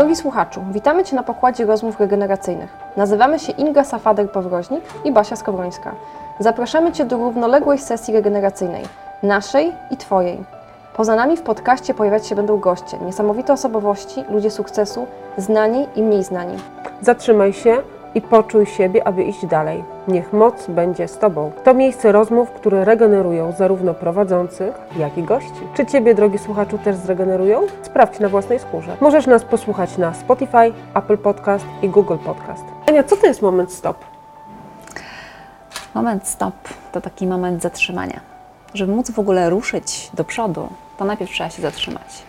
Drogi słuchaczu, witamy Cię na pokładzie rozmów regeneracyjnych. Nazywamy się Inga Safader-Powroźnik i Basia Skowrońska. Zapraszamy Cię do równoległej sesji regeneracyjnej, naszej i Twojej. Poza nami w podcaście pojawiać się będą goście, niesamowite osobowości, ludzie sukcesu, znani i mniej znani. Zatrzymaj się i poczuj siebie, aby iść dalej. Niech moc będzie z Tobą. To miejsce rozmów, które regenerują zarówno prowadzących, jak i gości. Czy Ciebie, drogi słuchaczu, też zregenerują? Sprawdź na własnej skórze. Możesz nas posłuchać na Spotify, Apple Podcast i Google Podcast. Ania, co to jest moment stop? Moment stop to taki moment zatrzymania. Żeby móc w ogóle ruszyć do przodu, to najpierw trzeba się zatrzymać.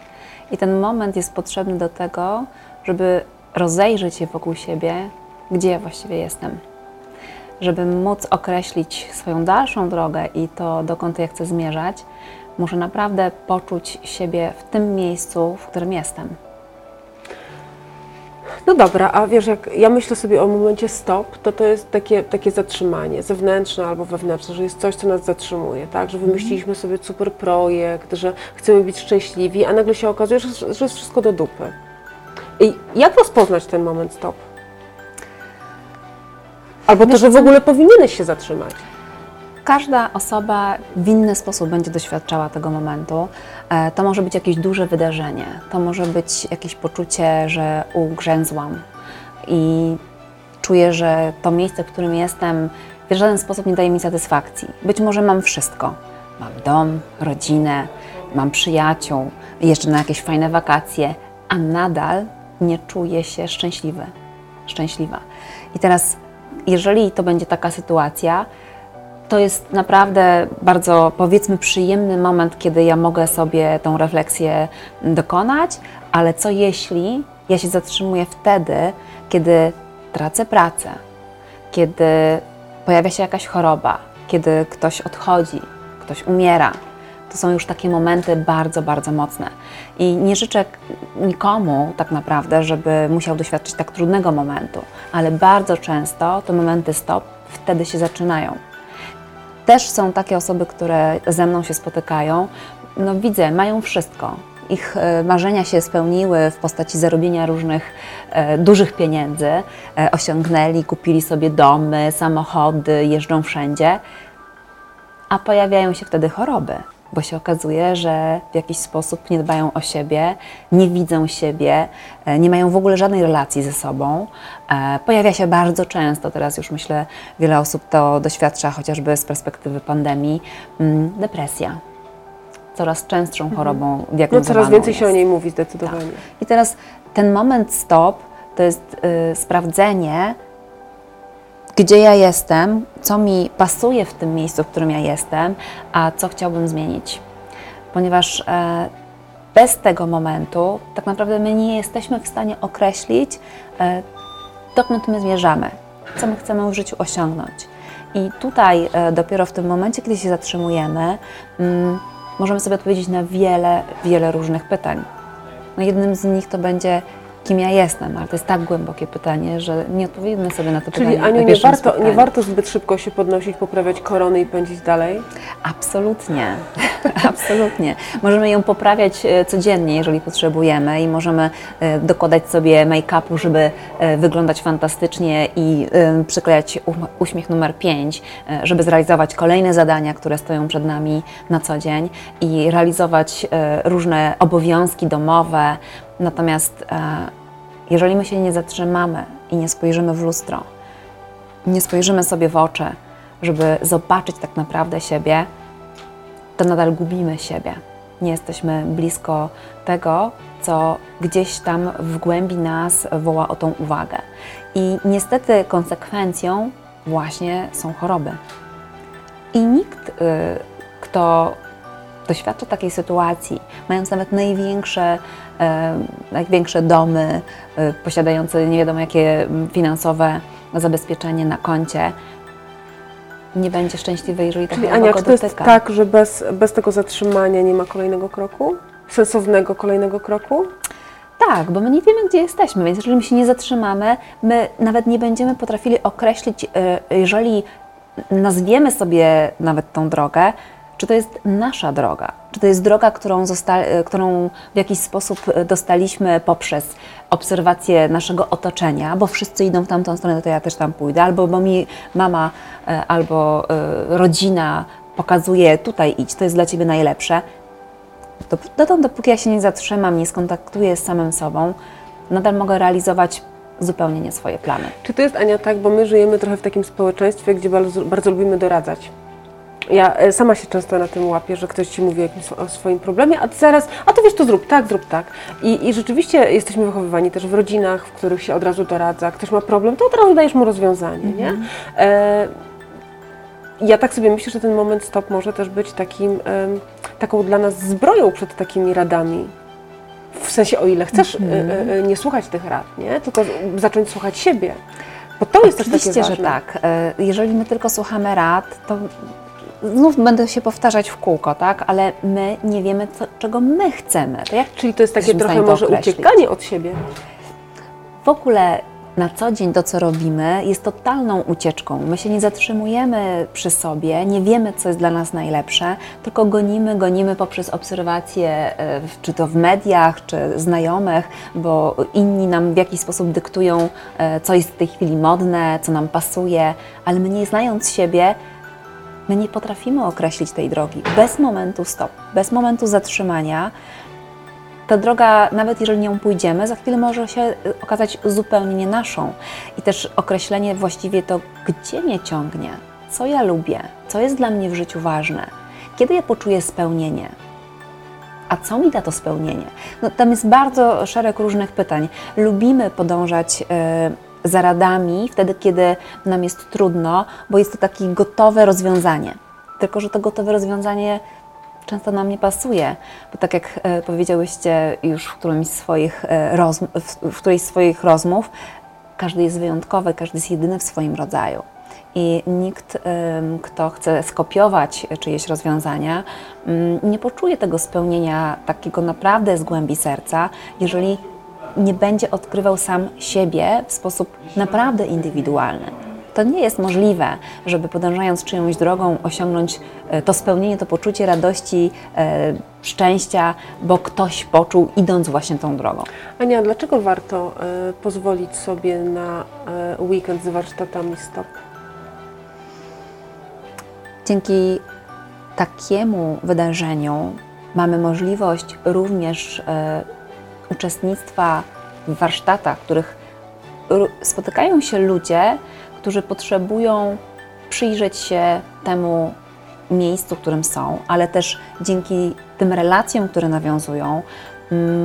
I ten moment jest potrzebny do tego, żeby rozejrzeć się wokół siebie, gdzie ja właściwie jestem. Żeby móc określić swoją dalszą drogę i to, dokąd ja chcę zmierzać, muszę naprawdę poczuć siebie w tym miejscu, w którym jestem. No dobra, a wiesz, jak ja myślę sobie o momencie stop, to to jest takie, takie zatrzymanie zewnętrzne albo wewnętrzne, że jest coś, co nas zatrzymuje, tak? Że wymyśliliśmy sobie super projekt, że chcemy być szczęśliwi, a nagle się okazuje, że, że jest wszystko do dupy. I jak rozpoznać ten moment stop? Albo to, że w ogóle powinieneś się zatrzymać. Każda osoba w inny sposób będzie doświadczała tego momentu. E, To może być jakieś duże wydarzenie, to może być jakieś poczucie, że ugrzęzłam i czuję, że to miejsce, w którym jestem, w żaden sposób nie daje mi satysfakcji. Być może mam wszystko. Mam dom, rodzinę, mam przyjaciół, jeszcze na jakieś fajne wakacje, a nadal nie czuję się szczęśliwy, szczęśliwa. I teraz, jeżeli to będzie taka sytuacja, to jest naprawdę bardzo, powiedzmy, przyjemny moment, kiedy ja mogę sobie tą refleksję dokonać, ale co jeśli ja się zatrzymuję wtedy, kiedy tracę pracę, kiedy pojawia się jakaś choroba, kiedy ktoś odchodzi, ktoś umiera. To są już takie momenty bardzo, bardzo mocne. I nie życzę nikomu tak naprawdę, żeby musiał doświadczyć tak trudnego momentu, ale bardzo często te momenty stop wtedy się zaczynają. Też są takie osoby, które ze mną się spotykają. No widzę, mają wszystko. Ich e, marzenia się spełniły w postaci zarobienia różnych e, dużych pieniędzy. E, osiągnęli, kupili sobie domy, samochody, jeżdżą wszędzie. A pojawiają się wtedy choroby, bo się okazuje, że w jakiś sposób nie dbają o siebie, nie widzą siebie, e, nie mają w ogóle żadnej relacji ze sobą. E, Pojawia się bardzo często, teraz już myślę, wiele osób to doświadcza chociażby z perspektywy pandemii, mm, depresja. Coraz częstszą chorobą No diagnozowaną coraz więcej się o jest. niej mówi zdecydowanie. I teraz ten moment stop to jest y, sprawdzenie, gdzie ja jestem, co mi pasuje w tym miejscu, w którym ja jestem, a co chciałbym zmienić. Ponieważ e, bez tego momentu tak naprawdę my nie jesteśmy w stanie określić, e, dokąd my zmierzamy, co my chcemy w życiu osiągnąć. I tutaj e, dopiero w tym momencie, kiedy się zatrzymujemy, mm, możemy sobie odpowiedzieć na wiele, wiele różnych pytań. No jednym z nich to będzie, kim ja jestem, ale to jest tak głębokie pytanie, że nie odpowiemy sobie na to Czyli pytanie. Aniu, na nie warto, nie warto zbyt szybko się podnosić, poprawiać korony i pędzić dalej? Absolutnie, absolutnie. Możemy ją poprawiać e, codziennie, jeżeli potrzebujemy i możemy e, dokładać sobie make-upu, żeby e, wyglądać fantastycznie i przyklejać uśmiech numer 5, żeby zrealizować kolejne zadania, które stoją przed nami na co dzień i realizować różne obowiązki domowe. Natomiast e, jeżeli my się nie zatrzymamy i nie spojrzymy w lustro, nie spojrzymy sobie w oczy, żeby zobaczyć tak naprawdę siebie, to nadal gubimy siebie. Nie jesteśmy blisko tego, co gdzieś tam w głębi nas woła o tą uwagę. I niestety konsekwencją właśnie są choroby. I nikt, y, kto doświadcza takiej sytuacji, mając nawet największe, e, największe domy, e, posiadające nie wiadomo jakie finansowe zabezpieczenie na koncie, nie będzie szczęśliwy, jeżeli Czyli Ania, czy to jest dotyka. tak, że bez, bez tego zatrzymania nie ma kolejnego kroku? Sensownego kolejnego kroku? Tak, bo my nie wiemy, gdzie jesteśmy, więc jeżeli my się nie zatrzymamy, my nawet nie będziemy potrafili określić, e, jeżeli nazwiemy sobie nawet tą drogę, Czy to jest nasza droga? Czy to jest droga, którą, e, którą w jakiś sposób e, dostaliśmy poprzez obserwację naszego otoczenia, bo wszyscy idą w tamtą stronę, to ja też tam pójdę, albo bo mi mama e, albo rodzina pokazuje, tutaj idź, to jest dla ciebie najlepsze. Dotąd, dopóki ja się nie zatrzymam, nie skontaktuję z samym sobą, nadal mogę realizować zupełnie nie swoje plany. Czy to jest, Ania, tak, bo my żyjemy trochę w takim społeczeństwie, gdzie bardzo, bardzo lubimy doradzać. Ja e, sama się często na tym łapię, że ktoś ci mówi o, jakimś, o swoim problemie, a ty zaraz, a to wiesz, to zrób tak, zrób tak. I, I rzeczywiście jesteśmy wychowywani też w rodzinach, w których się od razu doradza. Ktoś ma problem, to od razu dajesz mu rozwiązanie, nie? E, ja tak sobie myślę, że ten moment stop może też być takim, taką dla nas zbroją przed takimi radami. W sensie, o ile chcesz e, e, nie słuchać tych rad, nie? tylko zacząć słuchać siebie. Bo to jest też takie Oczywiście, ważne. że tak. Jeżeli my tylko słuchamy rad, to znów będę się powtarzać w kółko, tak? Ale my nie wiemy, co, czego my chcemy. To jak Czyli to jest takie trochę może określić. uciekanie od siebie. w ogóle na co dzień to, co robimy, jest totalną ucieczką. My się nie zatrzymujemy przy sobie, nie wiemy, co jest dla nas najlepsze, tylko gonimy, gonimy poprzez obserwacje, e, czy to w mediach, czy znajomych, bo inni nam w jakiś sposób dyktują, e, co jest w tej chwili modne, co nam pasuje, ale my nie znając siebie, my nie potrafimy określić tej drogi bez momentu stop, bez momentu zatrzymania ta droga, nawet jeżeli nią pójdziemy, za chwilę może się y, okazać zupełnie nie naszą. I też określenie właściwie to, gdzie mnie ciągnie, co ja lubię, co jest dla mnie w życiu ważne, kiedy ja poczuję spełnienie. A co mi da to spełnienie? No, tam jest bardzo szereg różnych pytań. Lubimy podążać y, za radami wtedy, kiedy nam jest trudno, bo jest to takie gotowe rozwiązanie. Tylko, że to gotowe rozwiązanie często nam nie pasuje, bo tak jak e, powiedziałyście już w którymś swoich, e, w, którejś z swoich rozmów, każdy jest wyjątkowy, każdy jest jedyny w swoim rodzaju. I nikt, kto chce skopiować czyjeś rozwiązania, mm, nie poczuje tego spełnienia takiego naprawdę z głębi serca, jeżeli nie będzie odkrywał sam siebie w sposób naprawdę indywidualny. To nie jest możliwe, żeby podążając czyjąś drogą osiągnąć e, to spełnienie, to poczucie radości, e, szczęścia, bo ktoś poczuł idąc właśnie tą drogą. Ania, dlaczego warto e, pozwolić sobie na weekend z warsztatami stop? Dzięki takiemu wydarzeniu mamy możliwość również uczestnictwa w warsztatach, w których spotykają się ludzie, którzy potrzebują przyjrzeć się temu miejscu, w którym są, ale też dzięki tym relacjom, które nawiązują,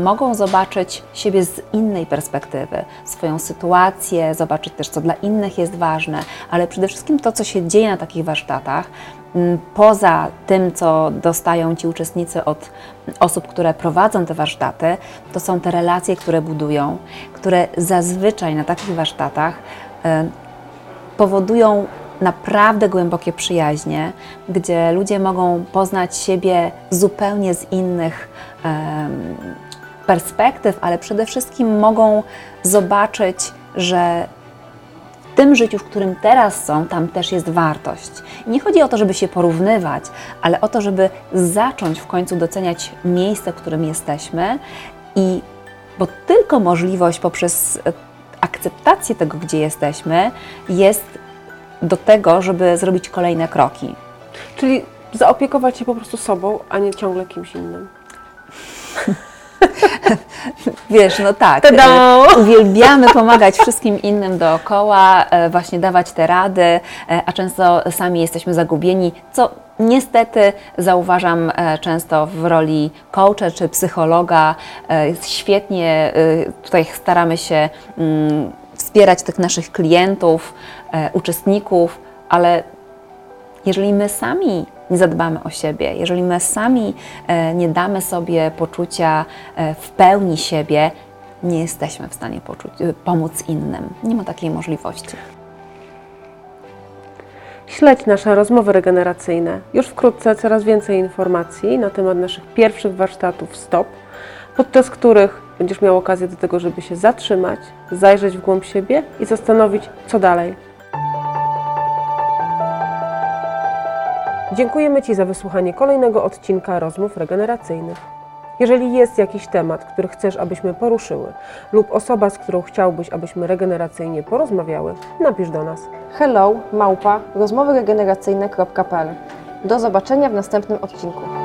mogą zobaczyć siebie z innej perspektywy, swoją sytuację, zobaczyć też, co dla innych jest ważne, ale przede wszystkim to, co się dzieje na takich warsztatach, m, poza tym, co dostają ci uczestnicy od osób, które prowadzą te warsztaty, to są te relacje, które budują, które zazwyczaj na takich warsztatach e, powodują naprawdę głębokie przyjaźnie, gdzie ludzie mogą poznać siebie zupełnie z innych perspektyw, ale przede wszystkim mogą zobaczyć, że w tym życiu, w którym teraz są, tam też jest wartość. I nie chodzi o to, żeby się porównywać, ale o to, żeby zacząć w końcu doceniać miejsce, w którym jesteśmy i bo tylko możliwość poprzez e, akceptację tego, gdzie jesteśmy, jest do tego, żeby zrobić kolejne kroki. Czyli zaopiekować się po prostu sobą, a nie ciągle kimś innym. Wiesz, no tak. Tada! e, Uwielbiamy pomagać wszystkim innym dookoła, e, właśnie dawać te rady, e, a często sami jesteśmy zagubieni, co niestety zauważam często w roli coacha czy psychologa. Świetnie tutaj staramy się mm, wspierać tych naszych klientów, e, uczestników, ale jeżeli my sami nie zadbamy o siebie, jeżeli my sami e, nie damy sobie poczucia e, w pełni siebie, nie jesteśmy w stanie poczuć, pomóc innym. Nie ma takiej możliwości. Śledź nasze rozmowy regeneracyjne. Już wkrótce coraz więcej informacji na temat naszych pierwszych warsztatów STOP, podczas których będziesz miał okazję do tego, żeby się zatrzymać, zajrzeć w głąb siebie i zastanowić, co dalej. Dziękujemy Ci za wysłuchanie kolejnego odcinka rozmów regeneracyjnych. Jeżeli jest jakiś temat, który chcesz, abyśmy poruszyły, lub osoba, z którą chciałbyś, abyśmy regeneracyjnie porozmawiały, napisz do nas. Hello, małpa, rozmowyregeneracyjne.pl. Do zobaczenia w następnym odcinku.